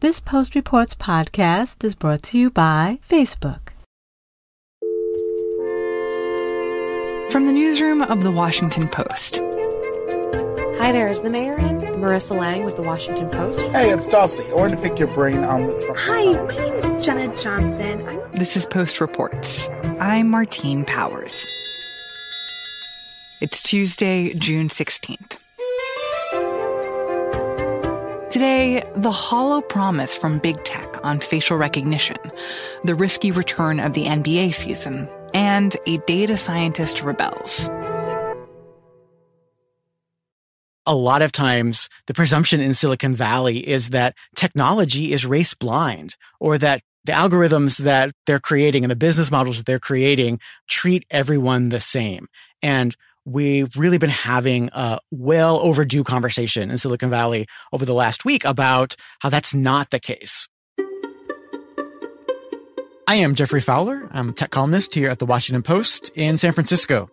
This Post Reports podcast is brought to you by Facebook. From the newsroom of The Washington Post. Hi there, is the mayor in? Marissa Lang with The Washington Post. Hey, it's Dulcie. I wanted to pick your brain on the. Hi, my name is Jenna Johnson. I'm This is Post Reports. I'm Martine Powers. It's Tuesday, June 16th. Today, the hollow promise from big tech on facial recognition, the risky return of the NBA season, and a data scientist rebels. a lot of times the presumption in Silicon Valley is that technology is race blind or that the algorithms that they're creating and the business models that they're creating treat everyone the same. And we've really been having a well overdue conversation in Silicon Valley over the last week about how that's not the case. I am Geoffrey Fowler. I'm a tech columnist here at the Washington Post in San Francisco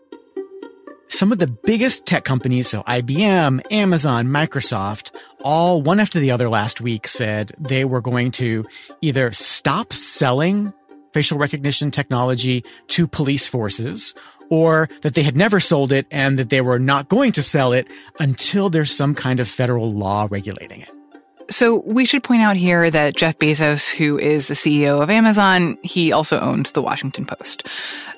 some of the biggest tech companies, so IBM, Amazon, Microsoft, all one after the other last week said they were going to either stop selling facial recognition technology to police forces or that they had never sold it and that they were not going to sell it until there's some kind of federal law regulating it. So we should point out here that Jeff Bezos, who is the CEO of Amazon, he also owns the Washington Post.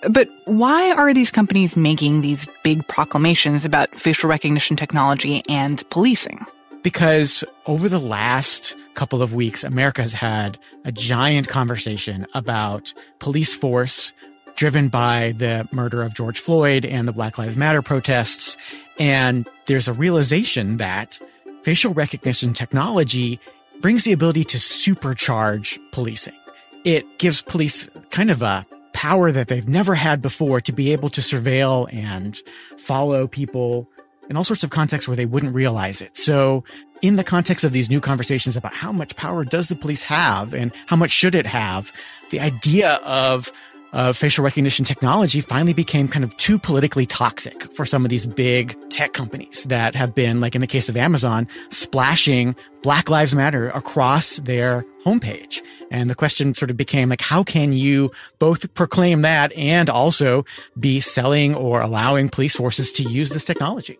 But why are these companies making these big proclamations about facial recognition technology and policing? Because over the last couple of weeks, America has had a giant conversation about police force driven by the murder of George Floyd and the Black Lives Matter protests. And there's a realization that facial recognition technology brings the ability to supercharge policing. It gives police kind of a power that they've never had before to be able to surveil and follow people in all sorts of contexts where they wouldn't realize it. So in the context of these new conversations about how much power does the police have and how much should it have, the idea of uh, facial recognition technology finally became kind of too politically toxic for some of these big tech companies that have been, like in the case of Amazon, splashing Black Lives Matter across their homepage. And the question sort of became like, how can you both proclaim that and also be selling or allowing police forces to use this technology?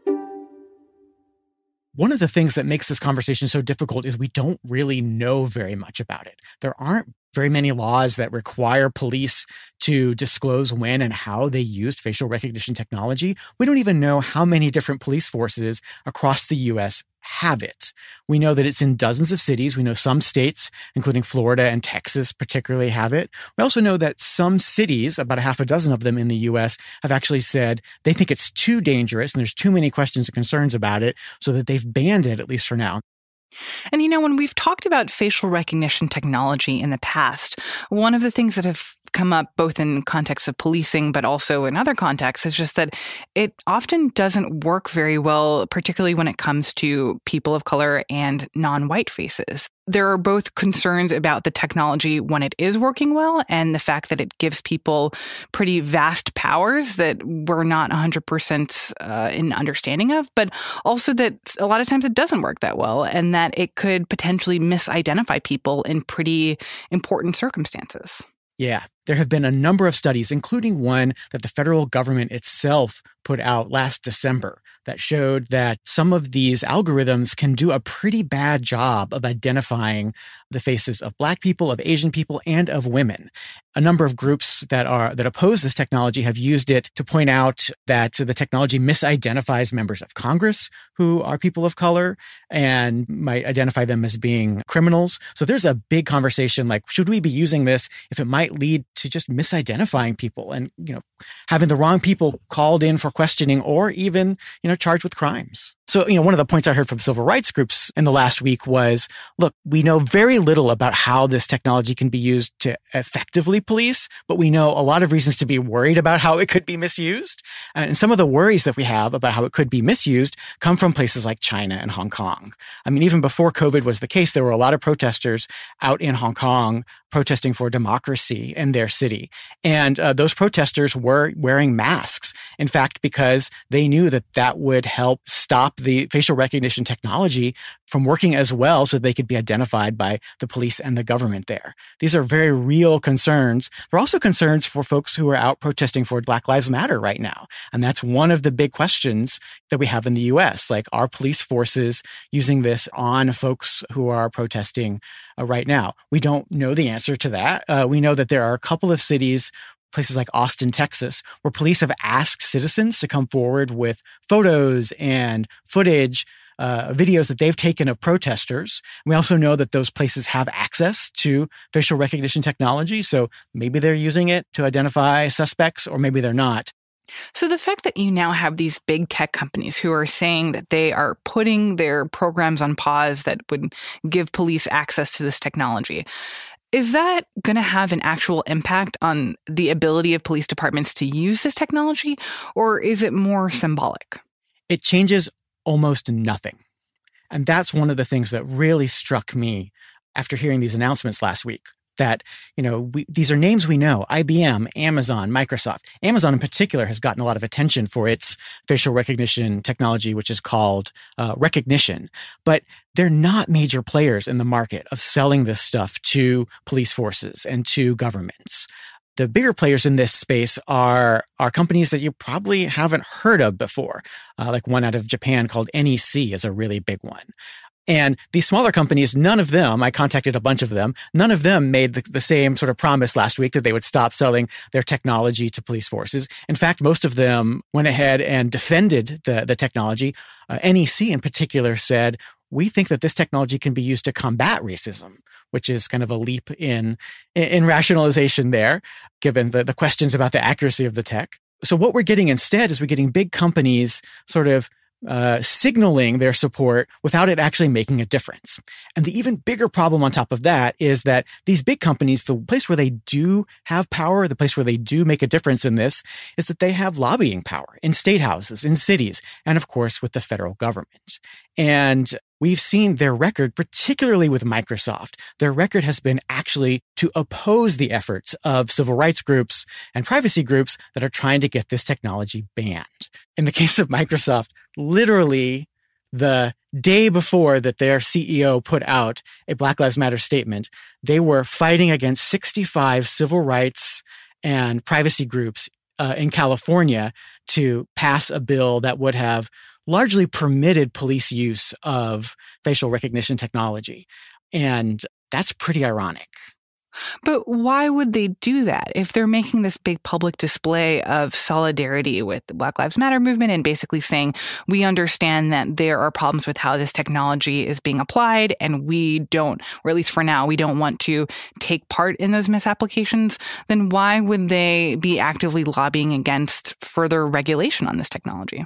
One of the things that makes this conversation so difficult is we don't really know very much about it. There aren't very many laws that require police to disclose when and how they used facial recognition technology. We don't even know how many different police forces across the US have it. We know that it's in dozens of cities. We know some states, including Florida and Texas, particularly have it. We also know that some cities, about a half a dozen of them in the US, have actually said they think it's too dangerous and there's too many questions and concerns about it, so that they've banned it, at least for now. And you know, when we've talked about facial recognition technology in the past, one of the things that have come up both in context of policing but also in other contexts is just that it often doesn't work very well particularly when it comes to people of color and non-white faces there are both concerns about the technology when it is working well and the fact that it gives people pretty vast powers that we're not 100% uh, in understanding of, but also that a lot of times it doesn't work that well and that it could potentially misidentify people in pretty important circumstances. Yeah, there have been a number of studies, including one that the federal government itself put out last December that showed that some of these algorithms can do a pretty bad job of identifying the faces of black people, of Asian people, and of women. A number of groups that are that oppose this technology have used it to point out that the technology misidentifies members of Congress who are people of color and might identify them as being criminals. So there's a big conversation like should we be using this if it might lead to just misidentifying people and you know having the wrong people called in for questioning or even you know charged with crimes. So, you know, one of the points I heard from civil rights groups in the last week was, look, we know very little about how this technology can be used to effectively police, but we know a lot of reasons to be worried about how it could be misused. And some of the worries that we have about how it could be misused come from places like China and Hong Kong. I mean, even before COVID was the case, there were a lot of protesters out in Hong Kong protesting for democracy in their city. And uh, those protesters were wearing masks In fact, because they knew that that would help stop the facial recognition technology from working as well so they could be identified by the police and the government there. These are very real concerns. They're also concerns for folks who are out protesting for Black Lives Matter right now. And that's one of the big questions that we have in the US. Like, are police forces using this on folks who are protesting uh, right now? We don't know the answer to that. Uh, we know that there are a couple of cities places like Austin, Texas, where police have asked citizens to come forward with photos and footage uh, videos that they've taken of protesters. We also know that those places have access to facial recognition technology. So maybe they're using it to identify suspects, or maybe they're not. So the fact that you now have these big tech companies who are saying that they are putting their programs on pause that would give police access to this technology, is that going to have an actual impact on the ability of police departments to use this technology, or is it more symbolic? It changes almost nothing. And that's one of the things that really struck me after hearing these announcements last week that you know we, these are names we know ibm amazon microsoft amazon in particular has gotten a lot of attention for its facial recognition technology which is called uh, Rekognition but they're not major players in the market of selling this stuff to police forces and to governments the bigger players in this space are are companies that you probably haven't heard of before. Uh, like one out of Japan called NEC is a really big one. And these smaller companies, none of them, I contacted a bunch of them, none of them made the, the, same sort of promise last week that they would stop selling their technology to police forces. In fact, most of them went ahead and defended the, the technology. Uh, NEC in particular said, we think that this technology can be used to combat racism, which is kind of a leap in, in rationalization there, given the, the questions about the accuracy of the tech. So what we're getting instead is we're getting big companies sort of uh, signaling their support without it actually making a difference. And the even bigger problem on top of that is that these big companies, the place where they do have power, the place where they do make a difference in this, is that they have lobbying power in state houses, in cities, and of course with the federal government. And we've seen their record, particularly with Microsoft. Their record has been actually to oppose the efforts of civil rights groups and privacy groups that are trying to get this technology banned. In the case of Microsoft, literally the day before that their CEO put out a Black Lives Matter statement, they were fighting against 65 civil rights and privacy groups uh, in California to pass a bill that would have largely permitted police use of facial recognition technology. And that's pretty ironic. But why would they do that if they're making this big public display of solidarity with the Black Lives Matter movement and basically saying, we understand that there are problems with how this technology is being applied and we don't, or at least for now, we don't want to take part in those misapplications? Then why would they be actively lobbying against further regulation on this technology?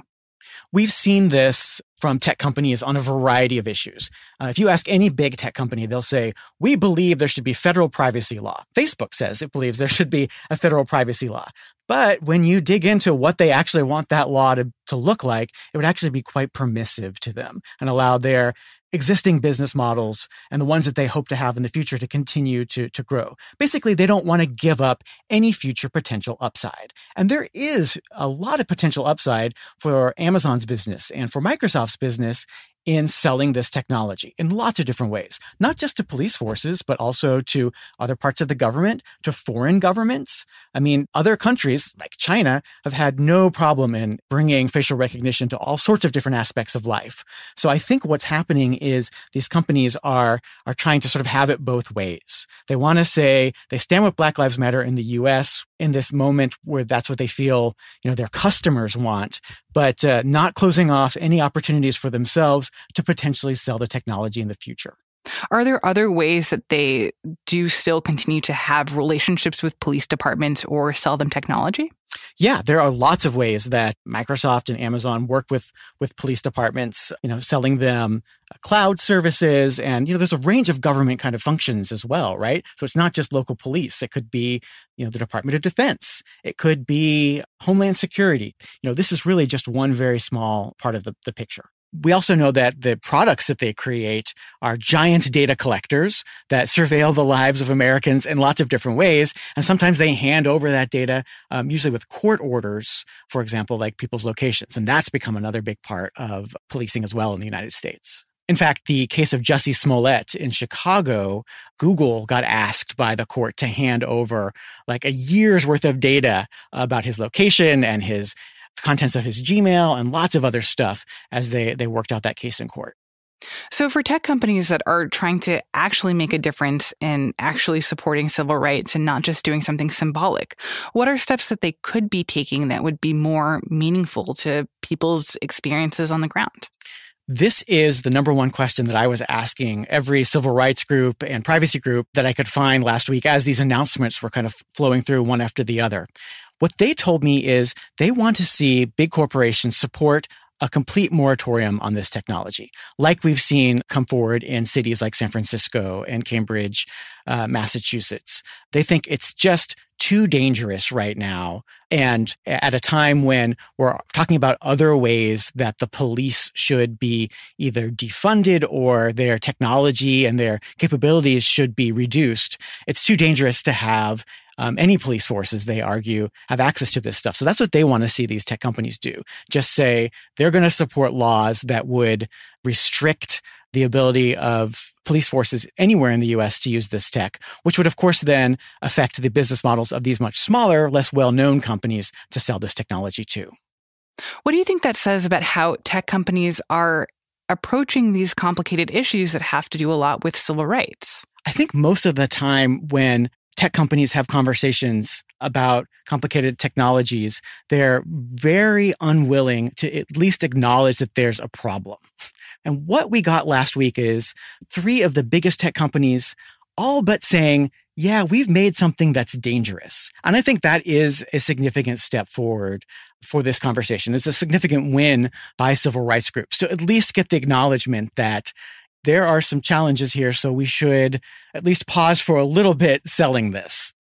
We've seen this from tech companies on a variety of issues. Uh, if you ask any big tech company, they'll say, We believe there should be federal privacy law. Facebook says it believes there should be a federal privacy law. But when you dig into what they actually want that law to, to look like, it would actually be quite permissive to them and allow their existing business models and the ones that they hope to have in the future to continue to, to grow. Basically, they don't want to give up any future potential upside. And there is a lot of potential upside for Amazon's business and for Microsoft's business in selling this technology in lots of different ways, not just to police forces, but also to other parts of the government, to foreign governments. I mean, other countries like China have had no problem in bringing facial recognition to all sorts of different aspects of life. So I think what's happening is these companies are, are trying to sort of have it both ways. They want to say they stand with Black Lives Matter in the US in this moment where that's what they feel, you know, their customers want, but uh, not closing off any opportunities for themselves to potentially sell the technology in the future. Are there other ways that they do still continue to have relationships with police departments or sell them technology? Yeah, there are lots of ways that Microsoft and Amazon work with with police departments, you know, selling them uh, cloud services and you know there's a range of government kind of functions as well, right? So it's not just local police. It could be, you know, the Department of Defense. It could be Homeland Security. You know, this is really just one very small part of the, the picture. We also know that the products that they create are giant data collectors that surveil the lives of Americans in lots of different ways. And sometimes they hand over that data, um, usually with court orders, for example, like people's locations. And that's become another big part of policing as well in the United States. In fact, the case of Jussie Smollett in Chicago, Google got asked by the court to hand over like a year's worth of data about his location and his contents of his Gmail and lots of other stuff as they, they worked out that case in court. So, for tech companies that are trying to actually make a difference in actually supporting civil rights and not just doing something symbolic, what are steps that they could be taking that would be more meaningful to people's experiences on the ground? This is the number one question that I was asking every civil rights group and privacy group that I could find last week as these announcements were kind of flowing through one after the other. What they told me is they want to see big corporations support a complete moratorium on this technology, like we've seen come forward in cities like San Francisco and Cambridge, uh, Massachusetts. They think it's just too dangerous right now. And at a time when we're talking about other ways that the police should be either defunded or their technology and their capabilities should be reduced, it's too dangerous to have um, any police forces, they argue, have access to this stuff. So that's what they want to see these tech companies do. Just say they're going to support laws that would restrict the ability of police forces anywhere in the US to use this tech, which would, of course, then affect the business models of these much smaller, less well known companies to sell this technology to. What do you think that says about how tech companies are approaching these complicated issues that have to do a lot with civil rights? I think most of the time when tech companies have conversations about complicated technologies, they're very unwilling to at least acknowledge that there's a problem. And what we got last week is three of the biggest tech companies all but saying, yeah, we've made something that's dangerous. And I think that is a significant step forward for this conversation. It's a significant win by civil rights groups to at least get the acknowledgement that there are some challenges here. So we should at least pause for a little bit selling this.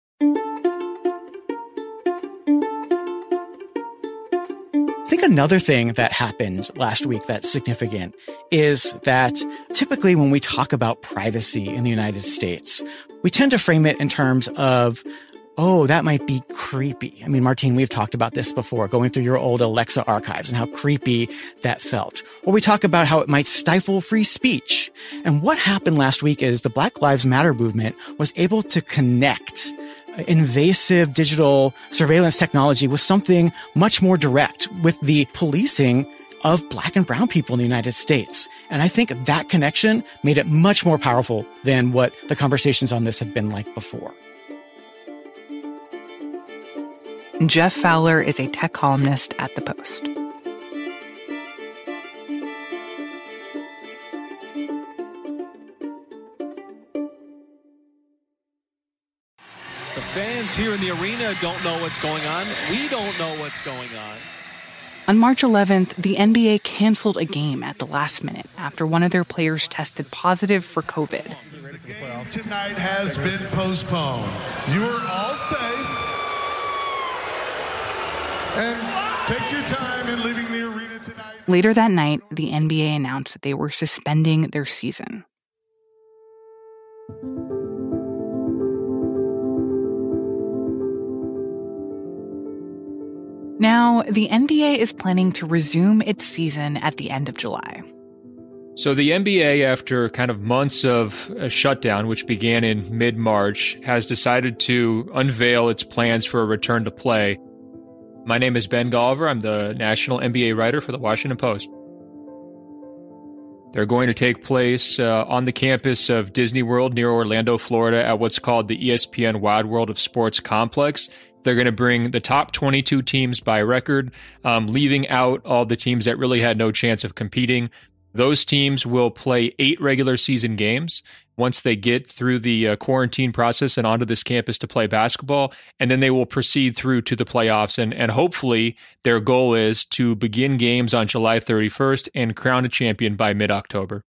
I think another thing that happened last week that's significant is that typically when we talk about privacy in the United States, we tend to frame it in terms of oh, that might be creepy. I mean, Martine, we've talked about this before, going through your old Alexa archives and how creepy that felt. Or we talk about how it might stifle free speech. And what happened last week is the Black Lives Matter movement was able to connect uh, invasive digital surveillance technology with something much more direct with the policing of black and brown people in the United States. And I think that connection made it much more powerful than what the conversations on this have been like before. Jeff Fowler is a tech columnist at The Post. The fans here in the arena don't know what's going on. We don't know what's going on. On March 11th, the NBA canceled a game at the last minute after one of their players tested positive for COVID. The game tonight has been postponed. You are all safe. And take your time in leaving the arena tonight. Later that night, the NBA announced that they were suspending their season. Now, the NBA is planning to resume its season at the end of July. So, the NBA, after kind of months of a shutdown, which began in mid March, has decided to unveil its plans for a return to play my name is Ben Golliver. I'm the national NBA writer for the Washington Post. They're going to take place uh, on the campus of Disney World near Orlando, Florida, at what's called the ESPN Wide World of Sports Complex. They're going to bring the top 22 teams by record, um, leaving out all the teams that really had no chance of competing. Those teams will play eight regular season games once they get through the uh, quarantine process and onto this campus to play basketball. And then they will proceed through to the playoffs. And, and hopefully, their goal is to begin games on July 31st and crown a champion by mid October.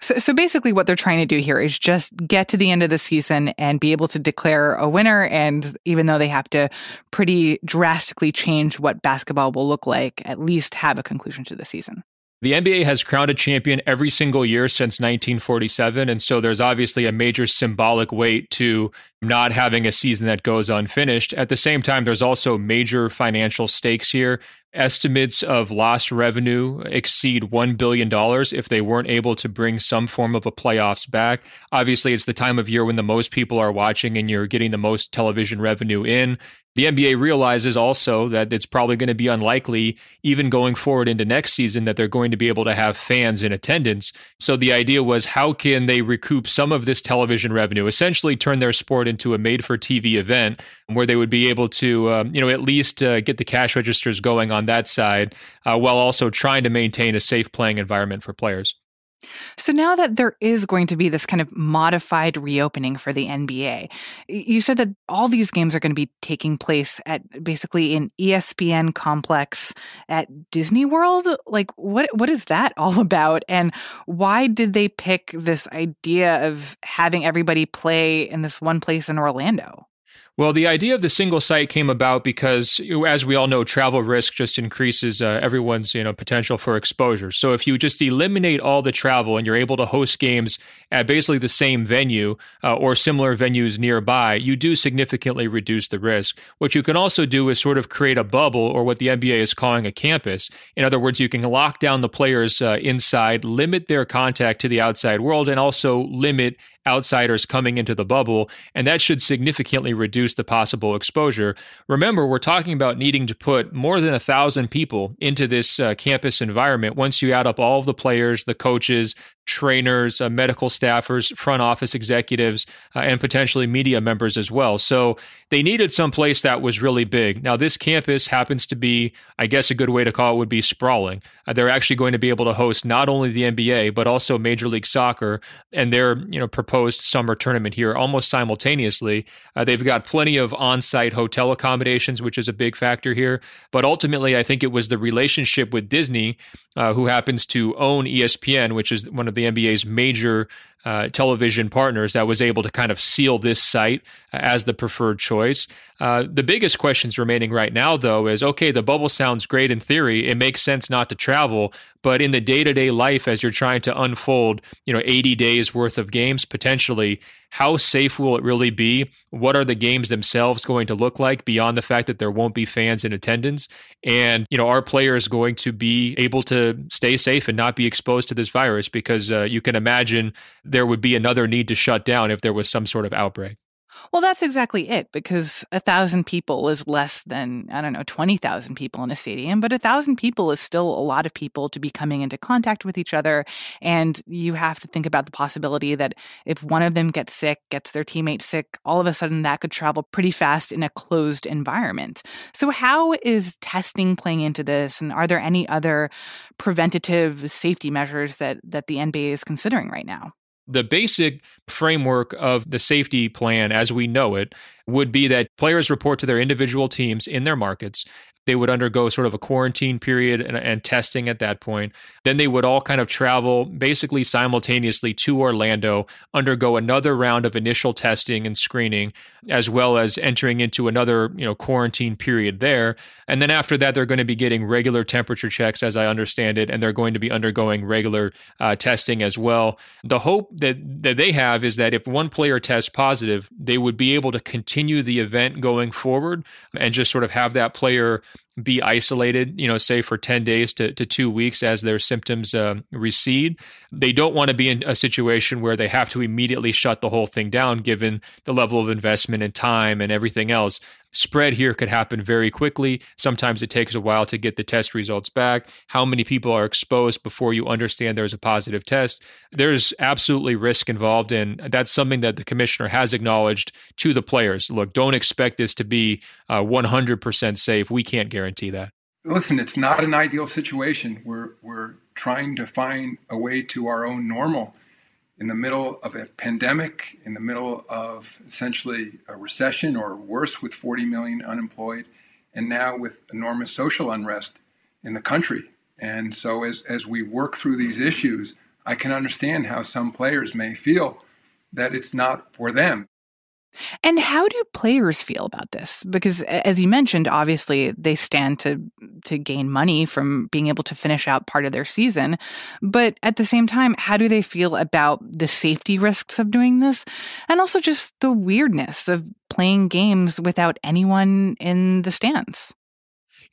So, so basically, what they're trying to do here is just get to the end of the season and be able to declare a winner. And even though they have to pretty drastically change what basketball will look like, at least have a conclusion to the season. The NBA has crowned a champion every single year since 1947. And so there's obviously a major symbolic weight to not having a season that goes unfinished. At the same time, there's also major financial stakes here. Estimates of lost revenue exceed $1 billion if they weren't able to bring some form of a playoffs back. Obviously, it's the time of year when the most people are watching and you're getting the most television revenue in. The NBA realizes also that it's probably going to be unlikely, even going forward into next season, that they're going to be able to have fans in attendance. So the idea was how can they recoup some of this television revenue, essentially turn their sport into a made for TV event where they would be able to, um, you know, at least uh, get the cash registers going on that side uh, while also trying to maintain a safe playing environment for players. So now that there is going to be this kind of modified reopening for the NBA, you said that all these games are going to be taking place at basically an ESPN complex at Disney World. Like what what is that all about and why did they pick this idea of having everybody play in this one place in Orlando? Well, the idea of the single site came about because, as we all know, travel risk just increases uh, everyone's you know potential for exposure. So if you just eliminate all the travel and you're able to host games at basically the same venue uh, or similar venues nearby, you do significantly reduce the risk. What you can also do is sort of create a bubble, or what the NBA is calling a campus. In other words, you can lock down the players uh, inside, limit their contact to the outside world, and also limit outsiders coming into the bubble, and that should significantly reduce the possible exposure. Remember, we're talking about needing to put more than a thousand people into this uh, campus environment once you add up all of the players, the coaches, trainers, uh, medical staffers, front office executives, uh, and potentially media members as well. So they needed some place that was really big. Now, this campus happens to be, I guess, a good way to call it would be sprawling. Uh, they're actually going to be able to host not only the NBA but also Major League Soccer and their you know proposed summer tournament here almost simultaneously. Uh, they've got plenty of on-site hotel accommodations, which is a big factor here. But ultimately, I think it was the relationship with Disney, uh, who happens to own ESPN, which is one of the NBA's major uh, television partners that was able to kind of seal this site as the preferred choice. Uh, the biggest questions remaining right now, though, is okay, the bubble sounds great in theory. It makes sense not to travel, but in the day to day life, as you're trying to unfold, you know, 80 days worth of games potentially, how safe will it really be? What are the games themselves going to look like beyond the fact that there won't be fans in attendance? And, you know, are players going to be able to stay safe and not be exposed to this virus? Because uh, you can imagine there would be another need to shut down if there was some sort of outbreak. Well, that's exactly it because a thousand people is less than, I don't know, 20,000 people in a stadium, but a thousand people is still a lot of people to be coming into contact with each other. And you have to think about the possibility that if one of them gets sick, gets their teammate sick, all of a sudden that could travel pretty fast in a closed environment. So, how is testing playing into this? And are there any other preventative safety measures that, that the NBA is considering right now? The basic framework of the safety plan as we know it would be that players report to their individual teams in their markets. They would undergo sort of a quarantine period and, and, testing at that point. Then they would all kind of travel basically simultaneously to Orlando, undergo another round of initial testing and screening, as well as entering into another you know quarantine period there. And then after that, they're going to be getting regular temperature checks, as I understand it, and they're going to be undergoing regular uh, testing as well. The hope that that they have is that if one player tests positive, they would be able to continue the event going forward and just sort of have that player be isolated, you know, say for 10 days to, to two weeks as their symptoms uh, recede. They don't want to be in a situation where they have to immediately shut the whole thing down, given the level of investment and time and everything else spread here could happen very quickly. Sometimes it takes a while to get the test results back. How many people are exposed before you understand there's a positive test? There's absolutely risk involved, and that's something that the commissioner has acknowledged to the players. Look, don't expect this to be uh, 100% safe. We can't guarantee that. Listen, it's not an ideal situation. We're we're trying to find a way to our own normal in the middle of a pandemic, in the middle of essentially a recession or worse with 40 million unemployed, and now with enormous social unrest in the country. And so, as, as we work through these issues, I can understand how some players may feel that it's not for them. And how do players feel about this? Because as you mentioned, obviously they stand to to gain money from being able to finish out part of their season, but at the same time, how do they feel about the safety risks of doing this and also just the weirdness of playing games without anyone in the stands?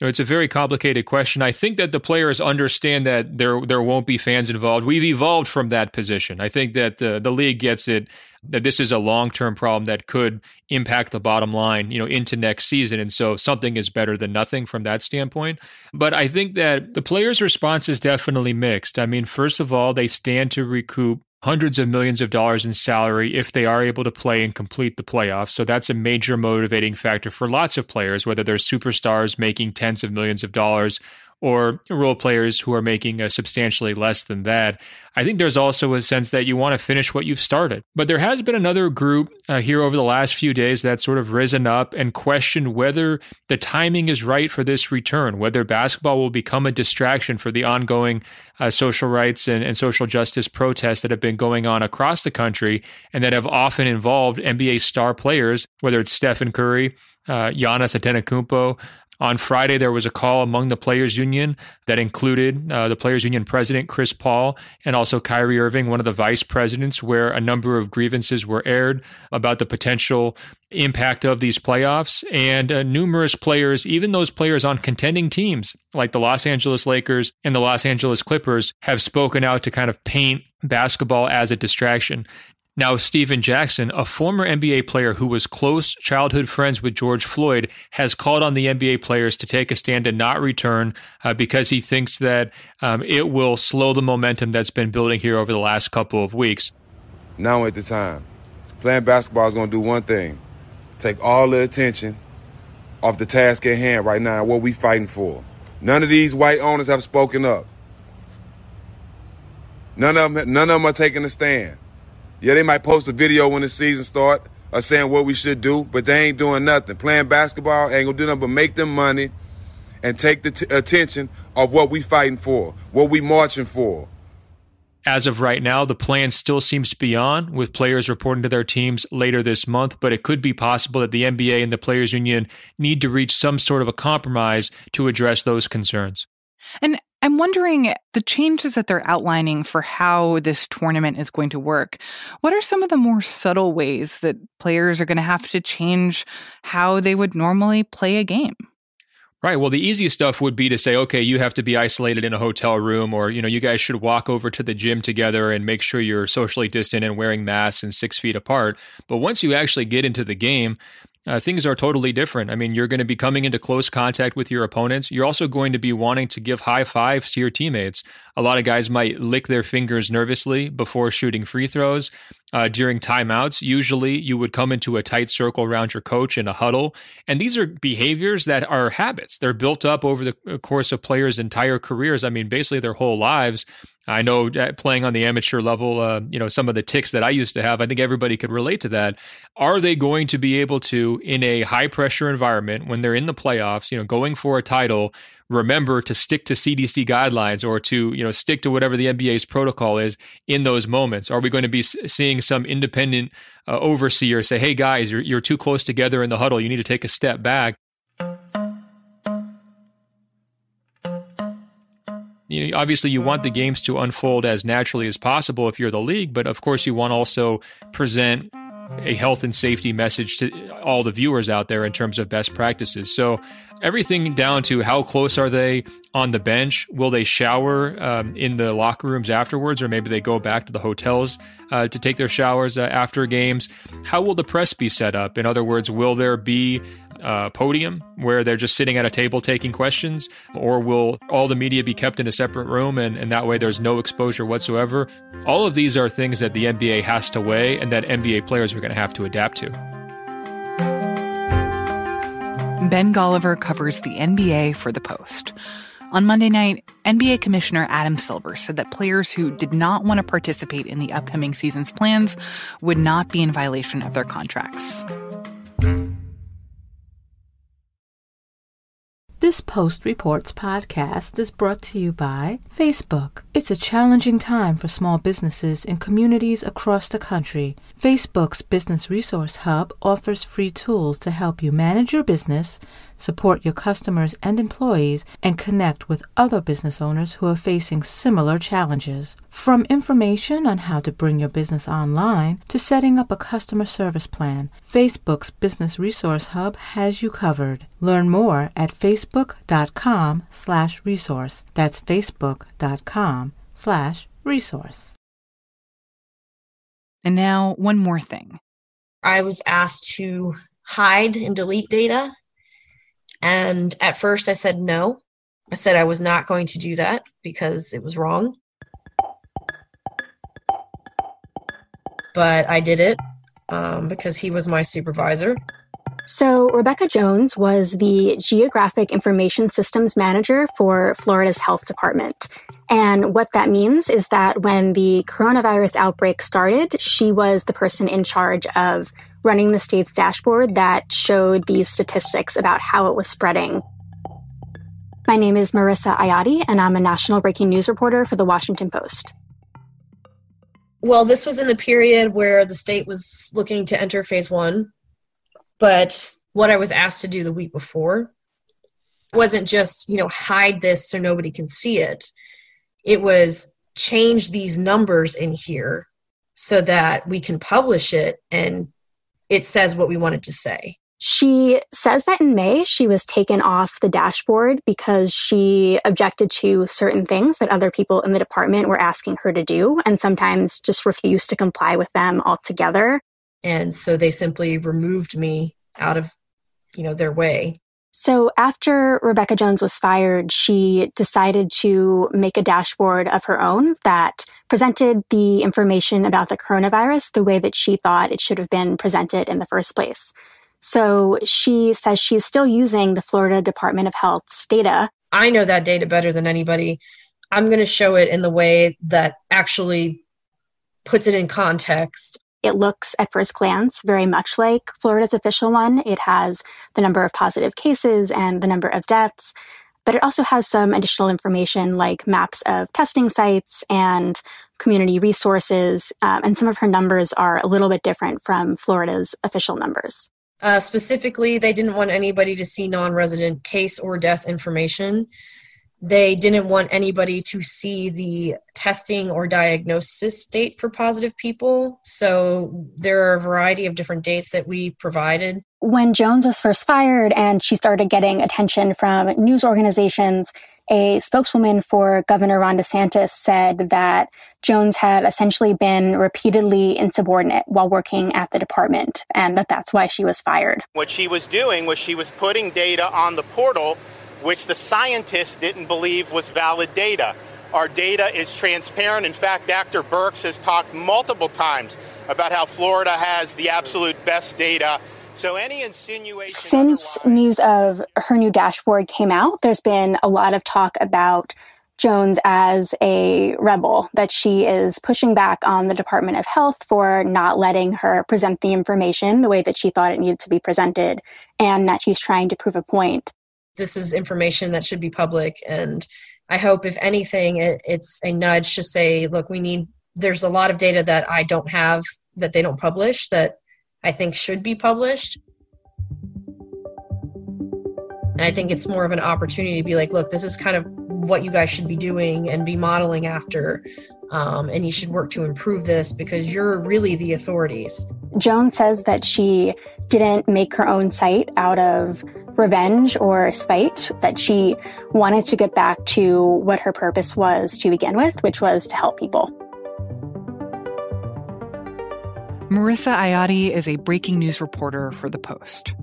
You know, it's a very complicated question. I think that the players understand that there there won't be fans involved. We've evolved from that position. I think that the the league gets it that this is a long term problem that could impact the bottom line, you know, into next season. And so something is better than nothing from that standpoint. But I think that the players' response is definitely mixed. I mean, first of all, they stand to recoup hundreds of millions of dollars in salary if they are able to play and complete the playoffs. So that's a major motivating factor for lots of players, whether they're superstars making tens of millions of dollars or role players who are making substantially less than that. I think there's also a sense that you want to finish what you've started. But there has been another group uh, here over the last few days that's sort of risen up and questioned whether the timing is right for this return, whether basketball will become a distraction for the ongoing uh, social rights and, and social justice protests that have been going on across the country and that have often involved NBA star players, whether it's Stephen Curry, uh, Giannis Antetokounmpo, on Friday, there was a call among the players' union that included uh, the players' union president, Chris Paul, and also Kyrie Irving, one of the vice presidents, where a number of grievances were aired about the potential impact of these playoffs. And uh, numerous players, even those players on contending teams like the Los Angeles Lakers and the Los Angeles Clippers, have spoken out to kind of paint basketball as a distraction. Now, Stephen Jackson, a former NBA player who was close childhood friends with George Floyd, has called on the NBA players to take a stand and not return uh, because he thinks that um, it will slow the momentum that's been building here over the last couple of weeks. Now at the time, playing basketball is going to do one thing take all the attention off the task at hand right now, what we fighting for. None of these white owners have spoken up. None of them, none of them are taking a stand. Yeah, they might post a video when the season start or saying what we should do, but they ain't doing nothing. Playing basketball ain't gonna do nothing but make them money and take the t- attention of what we fighting for, what we marching for. As of right now, the plan still seems to be on, with players reporting to their teams later this month. But it could be possible that the NBA and the Players Union need to reach some sort of a compromise to address those concerns. And I'm wondering the changes that they're outlining for how this tournament is going to work. What are some of the more subtle ways that players are going to have to change how they would normally play a game? Right. Well, the easiest stuff would be to say, okay, you have to be isolated in a hotel room, or, you know, you guys should walk over to the gym together and make sure you're socially distant and wearing masks and six feet apart. But once you actually get into the game, uh, things are totally different. I mean, you're going to be coming into close contact with your opponents. You're also going to be wanting to give high fives to your teammates. A lot of guys might lick their fingers nervously before shooting free throws. Uh, during timeouts, usually you would come into a tight circle around your coach in a huddle. And these are behaviors that are habits. They're built up over the course of players' entire careers. I mean, basically their whole lives. I know playing on the amateur level, uh, you know, some of the ticks that I used to have, I think everybody could relate to that. Are they going to be able to, in a high pressure environment, when they're in the playoffs, you know, going for a title, remember to stick to CDC guidelines or to, you know, stick to whatever the NBA's protocol is in those moments? Are we going to be seeing some independent uh, overseer say, hey, guys, you're, you're too close together in the huddle. You need to take a step back? You know, obviously you want the games to unfold as naturally as possible if you're the league, but of course you want to also present a health and safety message to all the viewers out there in terms of best practices. So everything down to how close are they on the bench? Will they shower um, in the locker rooms afterwards, or maybe they go back to the hotels uh, to take their showers uh, after games? How will the press be set up? In other words, will there be uh, podium where they're just sitting at a table taking questions, or will all the media be kept in a separate room and, and that way there's no exposure whatsoever? All of these are things that the NBA has to weigh and that NBA players are going to have to adapt to. Ben Golliver covers the NBA for The Post. On Monday night, NBA Commissioner Adam Silver said that players who did not want to participate in the upcoming season's plans would not be in violation of their contracts. This Post Reports podcast is brought to you by Facebook. It's a challenging time for small businesses in communities across the country. Facebook's Business Resource Hub offers free tools to help you manage your business, support your customers and employees, and connect with other business owners who are facing similar challenges. From information on how to bring your business online to setting up a customer service plan, Facebook's Business Resource Hub has you covered. Learn more at facebook.com slash resource. That's facebook.com slash resource. And now, one more thing. I was asked to hide and delete data. And at first, I said no. I said I was not going to do that because it was wrong. But I did it um, because he was my supervisor. So, Rebecca Jones was the Geographic Information Systems Manager for Florida's Health Department. And what that means is that when the coronavirus outbreak started, she was the person in charge of running the state's dashboard that showed these statistics about how it was spreading. My name is Marisa Iati, and I'm a national breaking news reporter for the Washington Post. Well, this was in the period where the state was looking to enter phase one but what I was asked to do the week before wasn't just, you know, hide this so nobody can see it. It was change these numbers in here so that we can publish it and it says what we wanted to say. She says that in May, she was taken off the dashboard because she objected to certain things that other people in the department were asking her to do and sometimes just refused to comply with them altogether and so they simply removed me out of you know their way so after rebecca jones was fired she decided to make a dashboard of her own that presented the information about the coronavirus the way that she thought it should have been presented in the first place. So she says she's still using the florida department of health's data. I know that data better than anybody. I'm going to show it in the way that actually puts it in context it looks at first glance very much like Florida's official one. It has the number of positive cases and the number of deaths, but it also has some additional information like maps of testing sites and community resources. Um, and some of her numbers are a little bit different from Florida's official numbers. Uh, specifically, they didn't want anybody to see non resident case or death information they didn't want anybody to see the testing or diagnosis date for positive people. So there are a variety of different dates that we provided. When Jones was first fired and she started getting attention from news organizations, a spokeswoman for Governor Ron DeSantis said that Jones had essentially been repeatedly insubordinate while working at the department and that that's why she was fired. What she was doing was she was putting data on the portal which the scientists didn't believe was valid data. Our data is transparent. In fact, Dr. Birx has talked multiple times about how Florida has the absolute best data. So any insinuation. Since news of her new dashboard came out, there's been a lot of talk about Jones as a rebel, that she is pushing back on the Department of Health for not letting her present the information the way that she thought it needed to be presented, and that she's trying to prove a point this is information that should be public. And i hope if anything it, it's a nudge to say look we need there's a lot of data that i don't have that they don't publish that i think should be published. And i think it's more of an opportunity to be like look this is kind of what you guys should be doing and be modeling after um, and you should work to improve this because you're really the authorities joan says that she didn't make her own site out of revenge or spite, that she wanted to get back to what her purpose was to begin with, which was to help people. Marisa Iati is a breaking news reporter for The Post.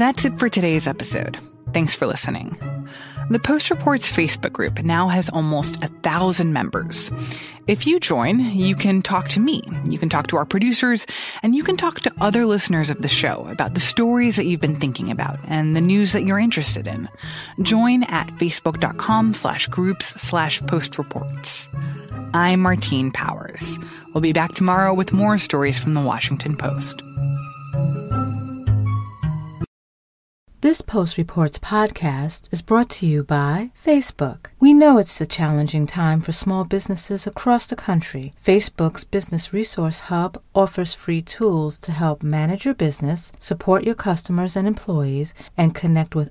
That's it for today's episode. Thanks for listening. The Post Reports Facebook group now has almost a thousand members. If you join, you can talk to me, you can talk to our producers, and you can talk to other listeners of the show about the stories that you've been thinking about and the news that you're interested in. Join at facebook.com slash groups slash post reports. I'm Martine Powers. We'll be back tomorrow with more stories from the Washington Post. This Post Reports podcast is brought to you by Facebook. We know it's a challenging time for small businesses across the country. Facebook's Business Resource Hub offers free tools to help manage your business, support your customers and employees, and connect with